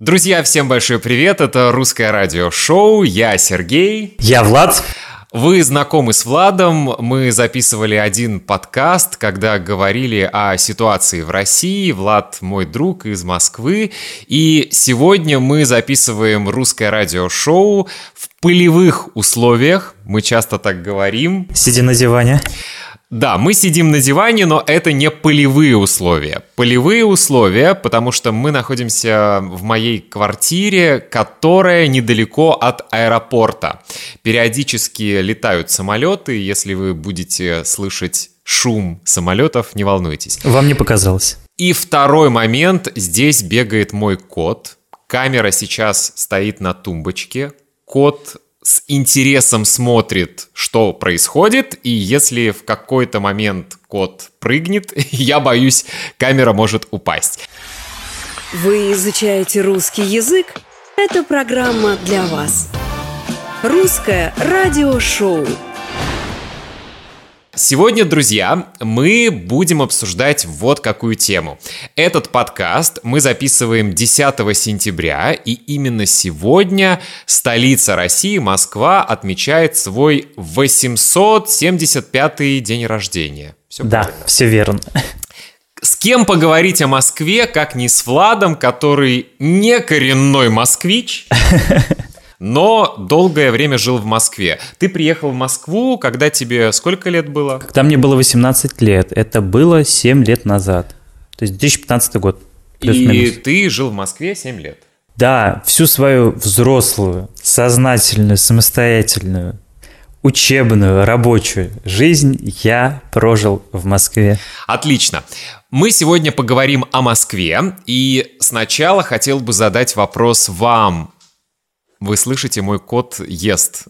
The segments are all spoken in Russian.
Друзья, всем большой привет! Это русское радиошоу. Я Сергей. Я Влад. Вы знакомы с Владом. Мы записывали один подкаст, когда говорили о ситуации в России. Влад мой друг из Москвы. И сегодня мы записываем русское радиошоу в пылевых условиях. Мы часто так говорим. Сидя на диване. Да, мы сидим на диване, но это не полевые условия. Полевые условия, потому что мы находимся в моей квартире, которая недалеко от аэропорта. Периодически летают самолеты, если вы будете слышать шум самолетов, не волнуйтесь. Вам не показалось. И второй момент, здесь бегает мой кот. Камера сейчас стоит на тумбочке. Кот с интересом смотрит, что происходит, и если в какой-то момент кот прыгнет, я боюсь, камера может упасть. Вы изучаете русский язык? Это программа для вас. Русское радиошоу. Сегодня, друзья, мы будем обсуждать вот какую тему. Этот подкаст мы записываем 10 сентября, и именно сегодня столица России, Москва, отмечает свой 875-й день рождения. Все да, правильно. все верно. С кем поговорить о Москве, как не с Владом, который не коренной москвич, но долгое время жил в Москве. Ты приехал в Москву, когда тебе сколько лет было? Когда мне было 18 лет. Это было 7 лет назад. То есть 2015 год. И ты жил в Москве 7 лет? Да, всю свою взрослую, сознательную, самостоятельную, учебную, рабочую жизнь я прожил в Москве. Отлично. Мы сегодня поговорим о Москве, и сначала хотел бы задать вопрос вам, вы слышите, мой кот ест.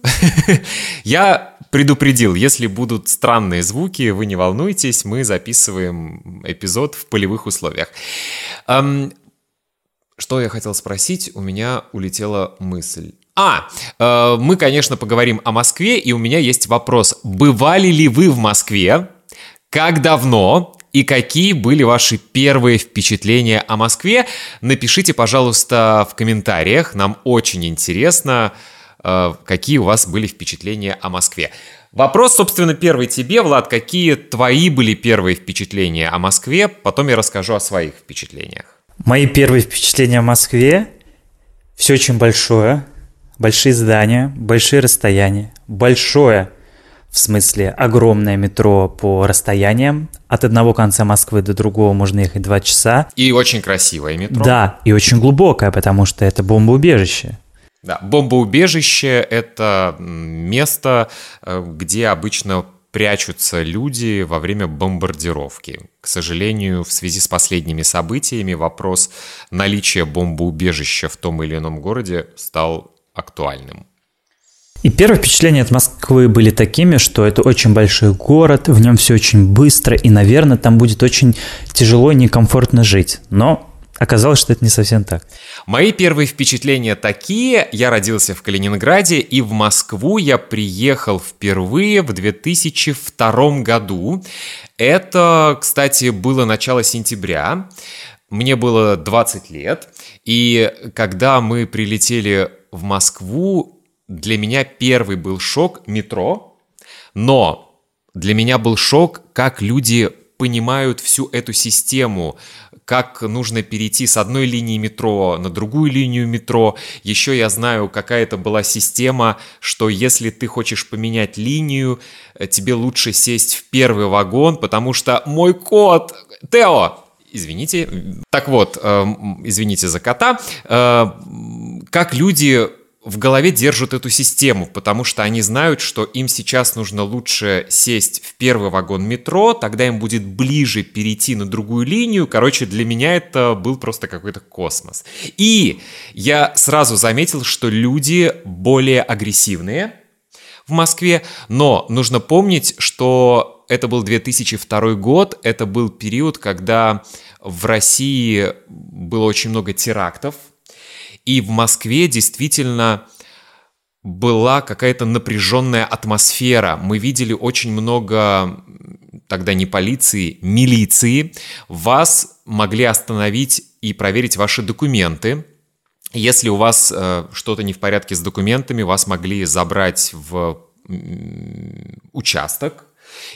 Я предупредил, если будут странные звуки, вы не волнуйтесь, мы записываем эпизод в полевых условиях. Эм, что я хотел спросить? У меня улетела мысль. А, э, мы, конечно, поговорим о Москве, и у меня есть вопрос. Бывали ли вы в Москве? Как давно? И какие были ваши первые впечатления о Москве. Напишите, пожалуйста, в комментариях. Нам очень интересно, э, какие у вас были впечатления о Москве. Вопрос, собственно, первый тебе, Влад. Какие твои были первые впечатления о Москве? Потом я расскажу о своих впечатлениях. Мои первые впечатления о Москве – все очень большое. Большие здания, большие расстояния, большое в смысле огромное метро по расстояниям. От одного конца Москвы до другого можно ехать два часа. И очень красивое метро. Да, и очень глубокое, потому что это бомбоубежище. Да, бомбоубежище — это место, э, где обычно прячутся люди во время бомбардировки. К сожалению, в связи с последними событиями вопрос наличия бомбоубежища в том или ином городе стал актуальным. И первые впечатления от Москвы были такими, что это очень большой город, в нем все очень быстро, и, наверное, там будет очень тяжело и некомфортно жить. Но Оказалось, что это не совсем так. Мои первые впечатления такие. Я родился в Калининграде, и в Москву я приехал впервые в 2002 году. Это, кстати, было начало сентября. Мне было 20 лет. И когда мы прилетели в Москву, для меня первый был шок метро, но для меня был шок, как люди понимают всю эту систему, как нужно перейти с одной линии метро на другую линию метро. Еще я знаю, какая это была система, что если ты хочешь поменять линию, э, тебе лучше сесть в первый вагон, потому что мой кот, Тео, извините, так вот, э, извините за кота, э, как люди в голове держат эту систему, потому что они знают, что им сейчас нужно лучше сесть в первый вагон метро, тогда им будет ближе перейти на другую линию. Короче, для меня это был просто какой-то космос. И я сразу заметил, что люди более агрессивные в Москве, но нужно помнить, что это был 2002 год, это был период, когда в России было очень много терактов, и в Москве действительно была какая-то напряженная атмосфера. Мы видели очень много тогда не полиции, милиции. Вас могли остановить и проверить ваши документы. Если у вас э, что-то не в порядке с документами, вас могли забрать в участок,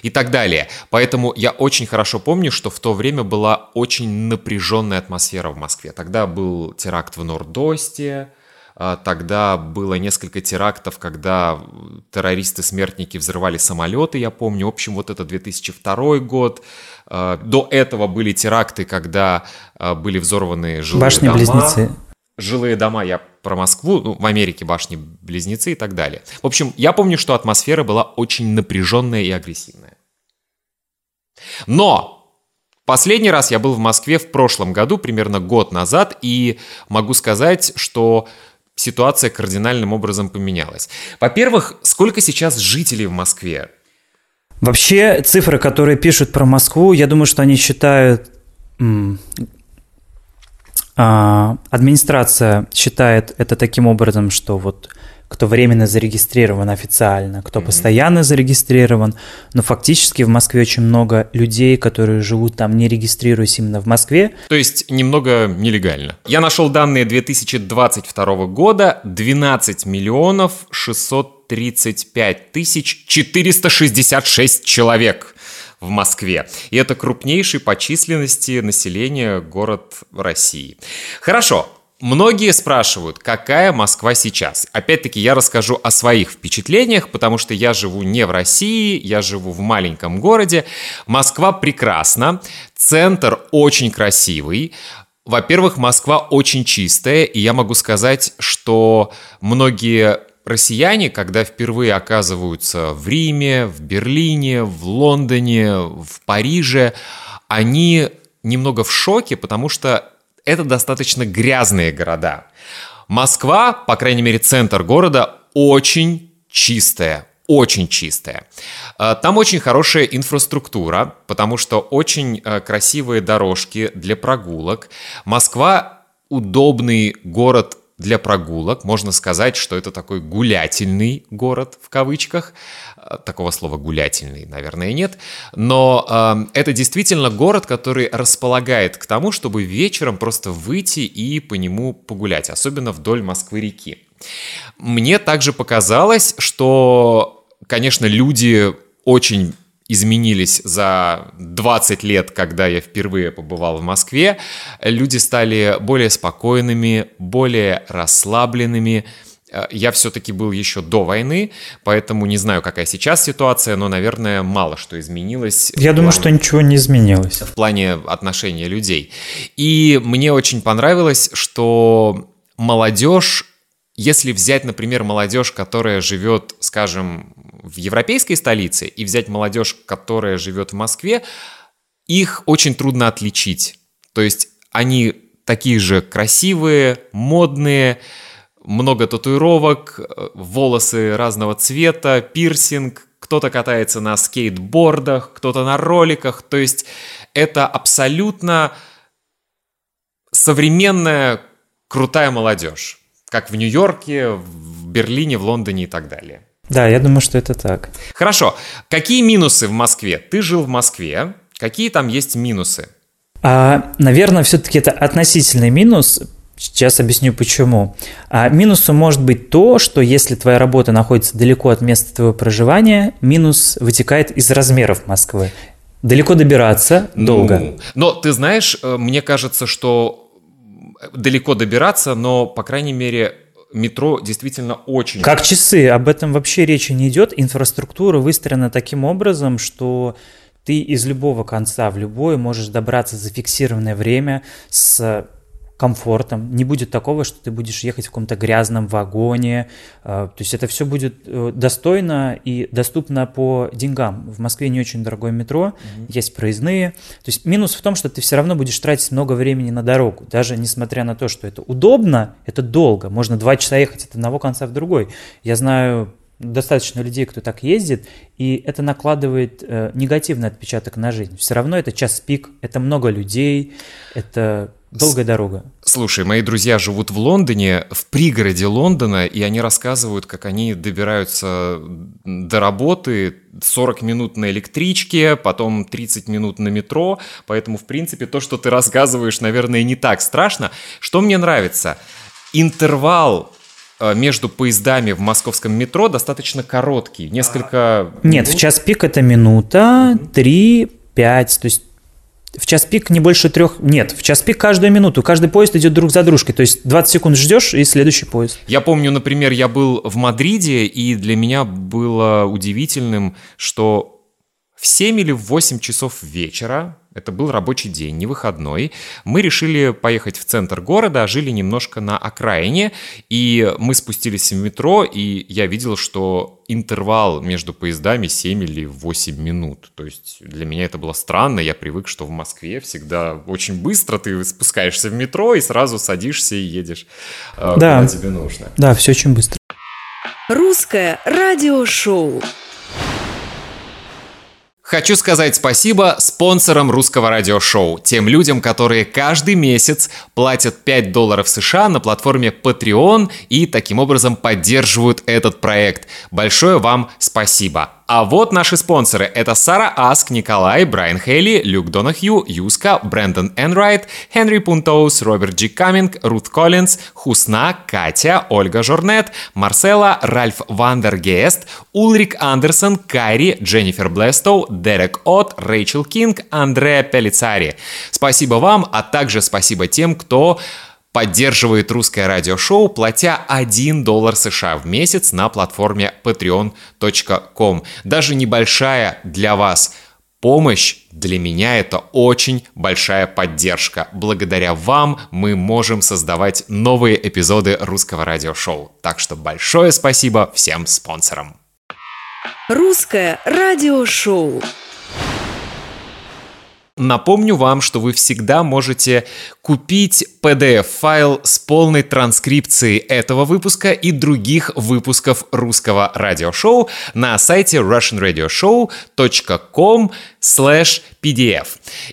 и так далее. Поэтому я очень хорошо помню, что в то время была очень напряженная атмосфера в Москве. Тогда был теракт в Нордосте, а, Тогда было несколько терактов, когда террористы-смертники взрывали самолеты, я помню. В общем, вот это 2002 год. А, до этого были теракты, когда а, были взорваны жилые Башни-близнецы. дома. Жилые дома, я про Москву, ну, в Америке башни-близнецы и так далее. В общем, я помню, что атмосфера была очень напряженная и агрессивная. Но Последний раз я был в Москве в прошлом году, примерно год назад, и могу сказать, что ситуация кардинальным образом поменялась. Во-первых, сколько сейчас жителей в Москве? Вообще, цифры, которые пишут про Москву, я думаю, что они считают администрация считает это таким образом, что вот кто временно зарегистрирован официально, кто mm-hmm. постоянно зарегистрирован, но фактически в Москве очень много людей, которые живут там, не регистрируясь именно в Москве. То есть немного нелегально. Я нашел данные 2022 года, 12 миллионов 635 тысяч 466 человек в Москве. И это крупнейший по численности населения город России. Хорошо, Многие спрашивают, какая Москва сейчас. Опять-таки, я расскажу о своих впечатлениях, потому что я живу не в России, я живу в маленьком городе. Москва прекрасна, центр очень красивый. Во-первых, Москва очень чистая, и я могу сказать, что многие россияне, когда впервые оказываются в Риме, в Берлине, в Лондоне, в Париже, они немного в шоке, потому что это достаточно грязные города. Москва, по крайней мере, центр города, очень чистая, очень чистая. Э, там очень хорошая инфраструктура, потому что очень э, красивые дорожки для прогулок. Москва удобный город для прогулок. Можно сказать, что это такой гулятельный город в кавычках. Э, такого слова гулятельный, наверное, нет. Но э, это действительно город, который располагает к тому, чтобы вечером просто выйти и по нему погулять, особенно вдоль Москвы-реки. Мне также показалось, что, конечно, люди очень изменились за 20 лет, когда я впервые побывал в Москве. Люди стали более спокойными, более расслабленными. Э, я все-таки был еще до войны, поэтому не знаю, какая сейчас ситуация, но, наверное, мало что изменилось. Я думаю, плане, что ничего не изменилось. В плане отношения людей. И мне очень понравилось, что молодежь если взять, например, молодежь, которая живет, скажем, в европейской столице, и взять молодежь, которая живет в Москве, их очень трудно отличить. То есть они такие же красивые, модные, много татуировок, волосы разного цвета, пирсинг, кто-то катается на скейтбордах, кто-то на роликах. То есть это абсолютно современная крутая молодежь как в Нью-Йорке, в Берлине, в Лондоне и так далее. Да, я думаю, что это так. Хорошо. Какие минусы в Москве? Ты жил в Москве. Какие там есть минусы? А, наверное, все-таки это относительный минус. Сейчас объясню почему. А, минусом может быть то, что если твоя работа находится далеко от места твоего проживания, минус вытекает из размеров Москвы. Далеко добираться долго. Ну, но ты знаешь, э, мне кажется, что далеко добираться, но, по крайней мере, метро действительно очень... Как часы, об этом вообще речи не идет. Инфраструктура выстроена таким образом, что ты из любого конца в любой можешь добраться за фиксированное время с комфортом, не будет такого, что ты будешь ехать в каком-то грязном вагоне, э, то есть это все будет э, достойно и доступно по деньгам. В Москве не очень дорогое метро, mm-hmm. есть проездные, то есть минус в том, что ты все равно будешь тратить много времени на дорогу, даже несмотря на то, что это удобно, это долго, можно два часа ехать от одного конца в другой. Я знаю достаточно людей, кто так ездит, и это накладывает э, негативный отпечаток на жизнь. Все равно это час пик, это много людей, это Долгая дорога. Слушай, мои друзья живут в Лондоне, в пригороде Лондона, и они рассказывают, как они добираются до работы 40 минут на электричке, потом 30 минут на метро. Поэтому, в принципе, то, что ты рассказываешь, наверное, не так страшно. Что мне нравится? интервал э, между поездами в московском метро достаточно короткий, несколько... Нет, минут. в час пик это минута, три, пять, то есть в час пик не больше трех... Нет, в час пик каждую минуту. Каждый поезд идет друг за дружкой. То есть 20 секунд ждешь, и следующий поезд. Я помню, например, я был в Мадриде, и для меня было удивительным, что в 7 или в 8 часов вечера это был рабочий день, не выходной. Мы решили поехать в центр города, жили немножко на окраине, и мы спустились в метро, и я видел, что интервал между поездами 7 или 8 минут. То есть для меня это было странно, я привык, что в Москве всегда очень быстро ты спускаешься в метро и сразу садишься и едешь, э, да. куда тебе нужно. Да, все очень быстро. Русское радиошоу. Хочу сказать спасибо спонсорам русского радиошоу, тем людям, которые каждый месяц платят 5 долларов США на платформе Patreon и таким образом поддерживают этот проект. Большое вам спасибо. А вот наши спонсоры. Это Сара Аск, Николай, Брайан Хейли, Люк Донахью, Юска, Брэндон Энрайт, Хенри Пунтоус, Роберт Джи Каминг, Рут Коллинз, Хусна, Катя, Ольга Жорнет, Марсела, Ральф Вандергест, Улрик Андерсон, Кайри, Дженнифер Блестоу, Дерек От, Рэйчел Кинг, Андреа Пелицари. Спасибо вам, а также спасибо тем, кто поддерживает русское радиошоу, платя 1 доллар США в месяц на платформе patreon.com. Даже небольшая для вас помощь для меня это очень большая поддержка. Благодаря вам мы можем создавать новые эпизоды русского радиошоу. Так что большое спасибо всем спонсорам. Русское радиошоу. Напомню вам, что вы всегда можете купить PDF-файл с полной транскрипцией этого выпуска и других выпусков русского радиошоу на сайте russianradioshow.com pdf.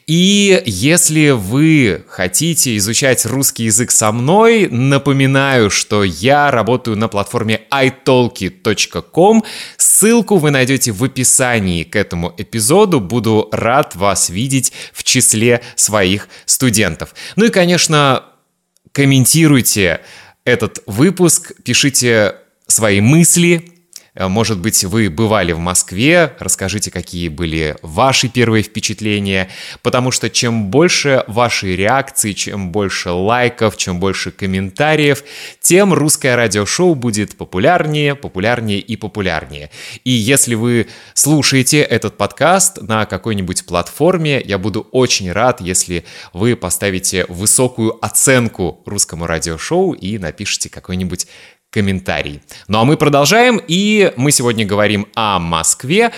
И если вы хотите изучать русский язык со мной, напоминаю, что я работаю на платформе italki.com. Ссылку вы найдете в описании к этому эпизоду. Буду рад вас видеть в числе своих студентов. Ну и, конечно, комментируйте этот выпуск, пишите свои мысли, может быть, вы бывали в Москве, расскажите, какие были ваши первые впечатления, потому что чем больше вашей реакции, чем больше лайков, чем больше комментариев, тем русское радиошоу будет популярнее, популярнее и популярнее. И если вы слушаете этот подкаст на какой-нибудь платформе, я буду очень рад, если вы поставите высокую оценку русскому радиошоу и напишите какой-нибудь комментарий. Ну а мы продолжаем, и мы сегодня говорим о Москве.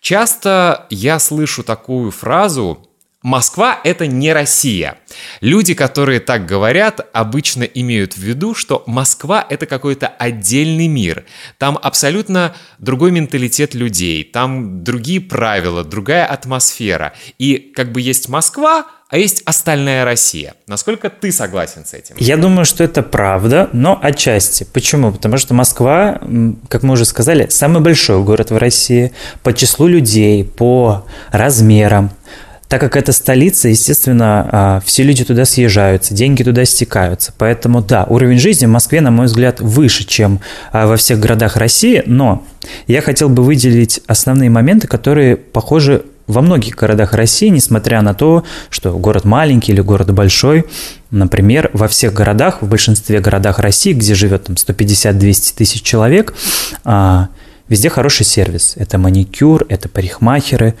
Часто я слышу такую фразу Москва — это не Россия. Люди, которые так говорят, обычно имеют в виду, что Москва — это какой-то отдельный мир. Там абсолютно другой менталитет людей, там другие правила, другая атмосфера. И как бы есть Москва, а есть остальная Россия. Насколько ты согласен с этим? Я думаю, что это правда, но отчасти. Почему? Потому что Москва, как мы уже сказали, самый большой город в России по числу людей, по размерам. Так как это столица, естественно, а, все люди туда съезжаются, деньги туда стекаются. Поэтому, да, уровень жизни в Москве, на мой взгляд, выше, чем а, во всех городах России. Но я хотел бы выделить основные моменты, которые похожи во многих городах России, несмотря на то, что город маленький или город большой, например, во всех городах, в большинстве городах России, где живет там 150-200 тысяч человек, а, везде хороший сервис. Это маникюр, это парикмахеры,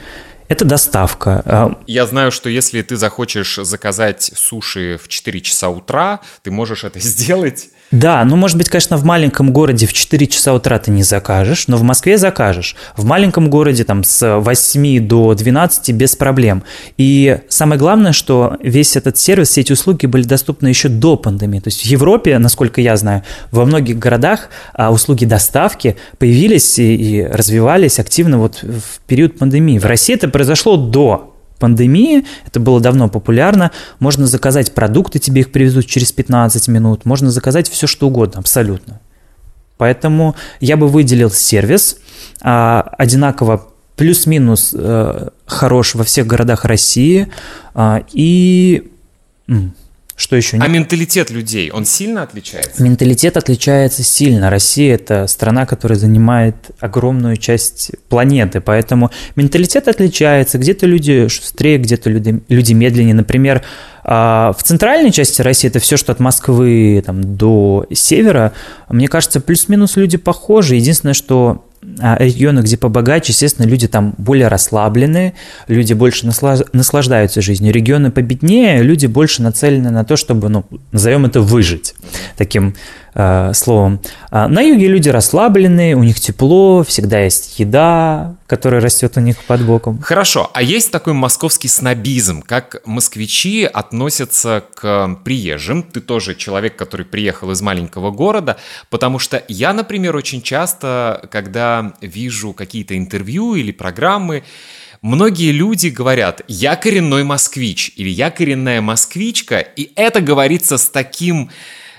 это доставка. А, Я знаю, что если ты захочешь заказать суши в 4 часа утра, ты можешь это сделать да, ну, может быть, конечно, в маленьком городе в 4 часа утра ты не закажешь, но в Москве закажешь. В маленьком городе там с 8 до 12 без проблем. И самое главное, что весь этот сервис, все эти услуги были доступны еще до пандемии. То есть в Европе, насколько я знаю, во многих городах а, услуги доставки появились и, и развивались активно вот в период пандемии. В России это произошло до пандемии, это было давно популярно, можно заказать продукты, тебе их привезут через 15 минут, можно заказать все что угодно, абсолютно. Поэтому я бы выделил сервис, а, одинаково плюс-минус э, хорош во всех городах России, а, и Что еще? А менталитет людей, он сильно отличается? Менталитет отличается сильно. Россия – это страна, которая занимает огромную часть планеты, поэтому менталитет отличается. Где-то люди шустрее, где-то люди, люди медленнее. Например, а, в центральной части России, это все, что от Москвы там, до севера, мне кажется, плюс-минус люди похожи. Единственное, что регионы, где побогаче, естественно, люди там более расслаблены, люди больше наслаждаются жизнью. Регионы победнее, люди больше нацелены на то, чтобы, ну, назовем это, выжить таким э, словом. А на юге люди расслаблены, у них тепло, всегда есть еда, которая растет у них под боком. Хорошо, а есть такой московский снобизм, как москвичи относятся к приезжим. Ты тоже человек, который приехал из маленького города, потому что я, например, очень часто, когда вижу какие-то интервью или программы, Многие люди говорят, я коренной москвич или я коренная москвичка, и это говорится с таким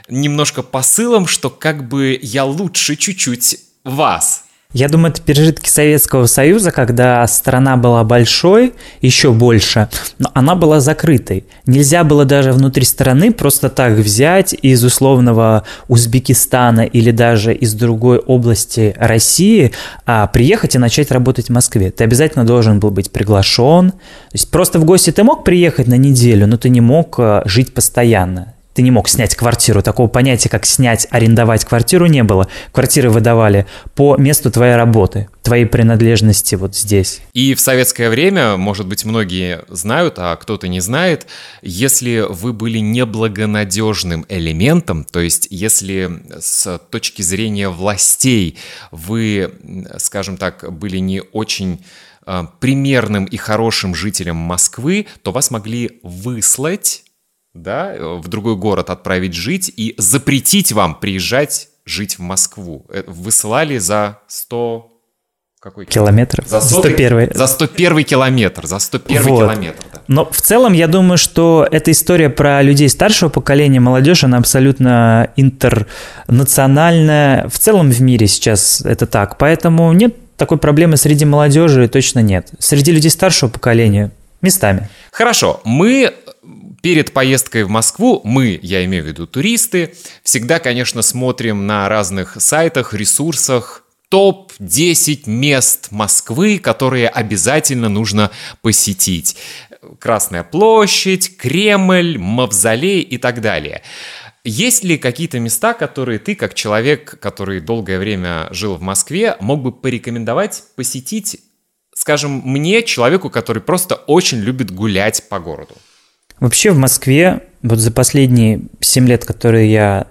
немножко посылом, что как бы я лучше чуть-чуть вас. Я думаю, это пережитки Советского Союза, когда страна была большой, еще больше, но она была закрытой. Нельзя было даже внутри страны просто так взять из условного Узбекистана или даже из другой области России, а приехать и начать работать в Москве. Ты обязательно должен был быть приглашен. То есть просто в гости ты мог приехать на неделю, но ты не мог э, жить постоянно ты не мог снять квартиру. Такого понятия, как снять, арендовать квартиру не было. Квартиры выдавали по месту твоей работы, твоей принадлежности вот здесь. И в советское время, может быть, многие знают, а кто-то не знает, если вы были неблагонадежным элементом, то есть если с точки зрения властей вы, скажем так, были не очень а, примерным и хорошим жителем Москвы, то вас могли выслать да, э, в другой город отправить жить и запретить вам приезжать жить в Москву. Э, высылали за 100 какой километр? За 100, 101. За 101 километр, за 101 вот. километр. Да. Но в целом я думаю, что эта история про людей старшего поколения, молодежь, она абсолютно интернациональная. В целом в мире сейчас это так. Поэтому нет такой проблемы среди молодежи точно нет. Среди людей старшего поколения местами. Хорошо, мы Перед поездкой в Москву мы, я имею в виду туристы, всегда, конечно, смотрим на разных сайтах, ресурсах топ-10 мест Москвы, которые обязательно нужно посетить. Красная площадь, Кремль, Мавзолей и так далее. Есть ли какие-то места, которые ты, как человек, который долгое время жил в Москве, мог бы порекомендовать посетить, скажем, мне, человеку, который просто очень любит гулять по городу? Вообще в Москве вот за последние 7 лет, которые я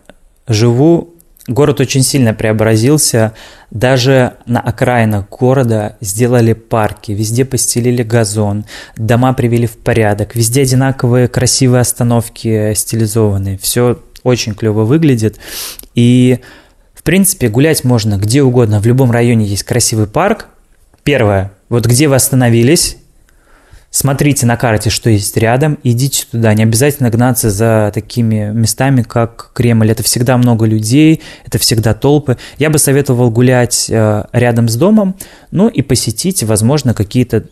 живу, город очень сильно преобразился. Даже на окраинах города сделали парки, везде постелили газон, дома привели в порядок, везде одинаковые красивые остановки стилизованные. Все очень клево выглядит. И, в принципе, гулять можно где угодно. В любом районе есть красивый парк. Первое, вот где вы остановились, Смотрите на карте, что есть рядом, идите туда. Не обязательно гнаться за такими местами, как Кремль. Это всегда много людей, это всегда толпы. Я бы советовал гулять э, рядом с домом, ну и посетить, возможно, какие-то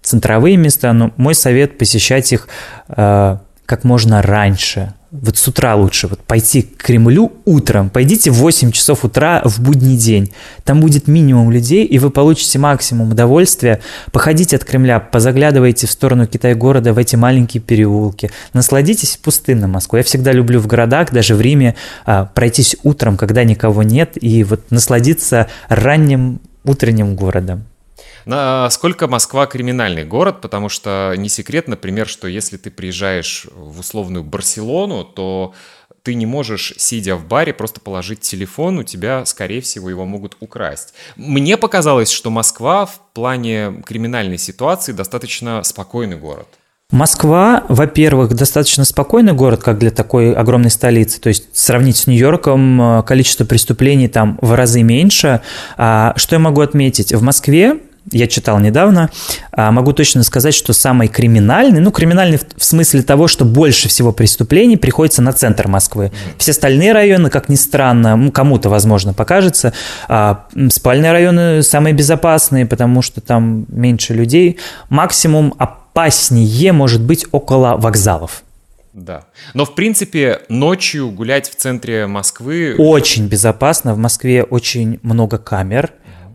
центровые места. Но мой совет посещать их э, как можно раньше, вот с утра лучше, вот пойти к Кремлю утром, пойдите в 8 часов утра в будний день, там будет минимум людей, и вы получите максимум удовольствия, походите от Кремля, позаглядывайте в сторону Китай-города в эти маленькие переулки, насладитесь пустынной Москвой. Я всегда люблю в городах, даже в Риме, а, пройтись утром, когда никого нет, и вот насладиться ранним утренним городом. Насколько Москва криминальный город, потому что не секрет, например, что если ты приезжаешь в условную Барселону, то ты не можешь, сидя в баре, просто положить телефон, у тебя, скорее всего, его могут украсть. Мне показалось, что Москва в плане криминальной ситуации достаточно спокойный город. Москва, во-первых, достаточно спокойный город, как для такой огромной столицы. То есть сравнить с Нью-Йорком, э, количество преступлений там в разы меньше. А что я могу отметить? В Москве я читал недавно, а, могу точно сказать, что самый криминальный, ну, криминальный в смысле того, что больше всего преступлений приходится на центр Москвы. Все остальные районы, как ни странно, ну, кому-то, возможно, покажется, а, спальные районы самые безопасные, потому что там меньше людей. Максимум опаснее может быть около вокзалов. Да. Но, в принципе, ночью гулять в центре Москвы... Очень безопасно. В Москве очень много камер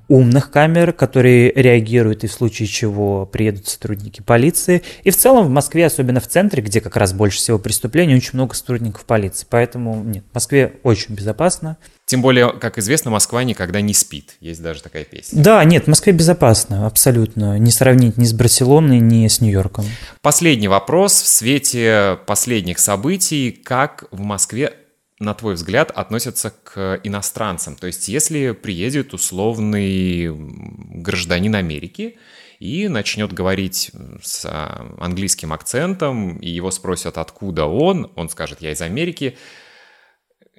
умных камер, которые реагируют и в случае чего приедут сотрудники полиции. И в целом в Москве, особенно в центре, где как раз больше всего преступлений, очень много сотрудников полиции. Поэтому нет, в Москве очень безопасно. Тем более, как известно, Москва никогда не спит. Есть даже такая песня. Да, нет, в Москве безопасно, абсолютно. Не сравнить ни с Барселоной, ни с Нью-Йорком. Последний вопрос. В свете последних событий, как в Москве на твой взгляд, относятся к иностранцам? То есть, если приедет условный гражданин Америки и начнет говорить с английским акцентом, и его спросят, откуда он, он скажет, я из Америки,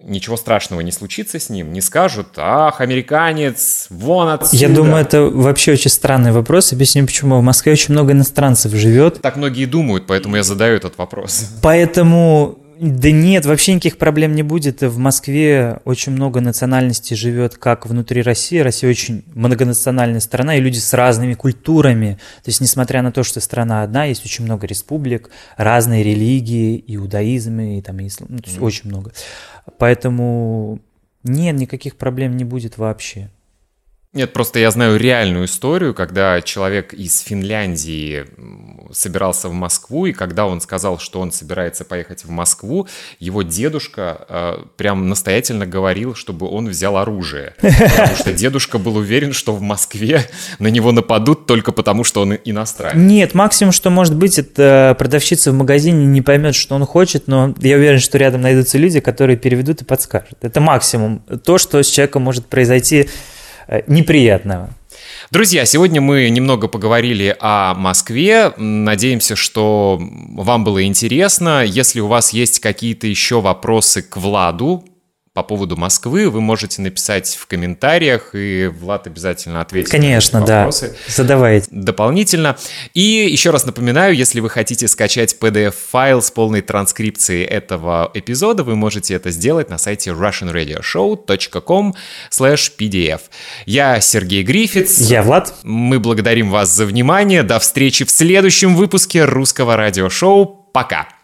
ничего страшного не случится с ним, не скажут, ах, американец, вон отсюда. Я думаю, это вообще очень странный вопрос. Объясню почему. В Москве очень много иностранцев живет. Так многие думают, поэтому я задаю этот вопрос. Поэтому да нет, вообще никаких проблем не будет. В Москве очень много национальностей живет как внутри России. Россия очень многонациональная страна, и люди с разными культурами. То есть, несмотря на то, что страна одна, есть очень много республик, разные религии, иудаизм и там ислам, ну, то есть mm-hmm. очень много. Поэтому нет, никаких проблем не будет вообще. Нет, просто я знаю реальную историю, когда человек из Финляндии собирался в Москву, и когда он сказал, что он собирается поехать в Москву, его дедушка э, прям настоятельно говорил, чтобы он взял оружие. Потому что дедушка был уверен, что в Москве на него нападут только потому, что он иностранец. Нет, максимум, что может быть, это продавщица в магазине не поймет, что он хочет, но я уверен, что рядом найдутся люди, которые переведут и подскажут. Это максимум. То, что с человеком может произойти Э, неприятного. Друзья, сегодня мы немного поговорили о Москве. Надеемся, что вам было интересно. Если у вас есть какие-то еще вопросы к Владу, по поводу Москвы вы можете написать в комментариях, и Влад обязательно ответит Конечно, на вопросы. да. Задавайте. Дополнительно. И еще раз напоминаю, если вы хотите скачать PDF-файл с полной транскрипцией этого эпизода, вы можете это сделать на сайте russianradioshow.com pdf. Я Сергей Грифиц. Я Влад. Мы благодарим вас за внимание. До встречи в следующем выпуске русского радиошоу. Пока!